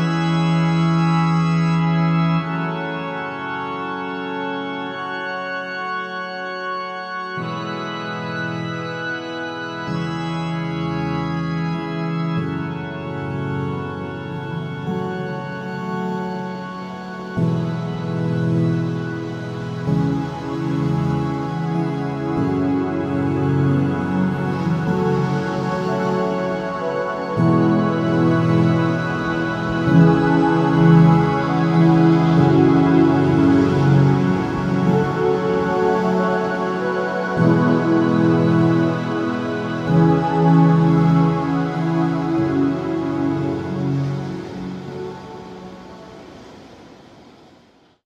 you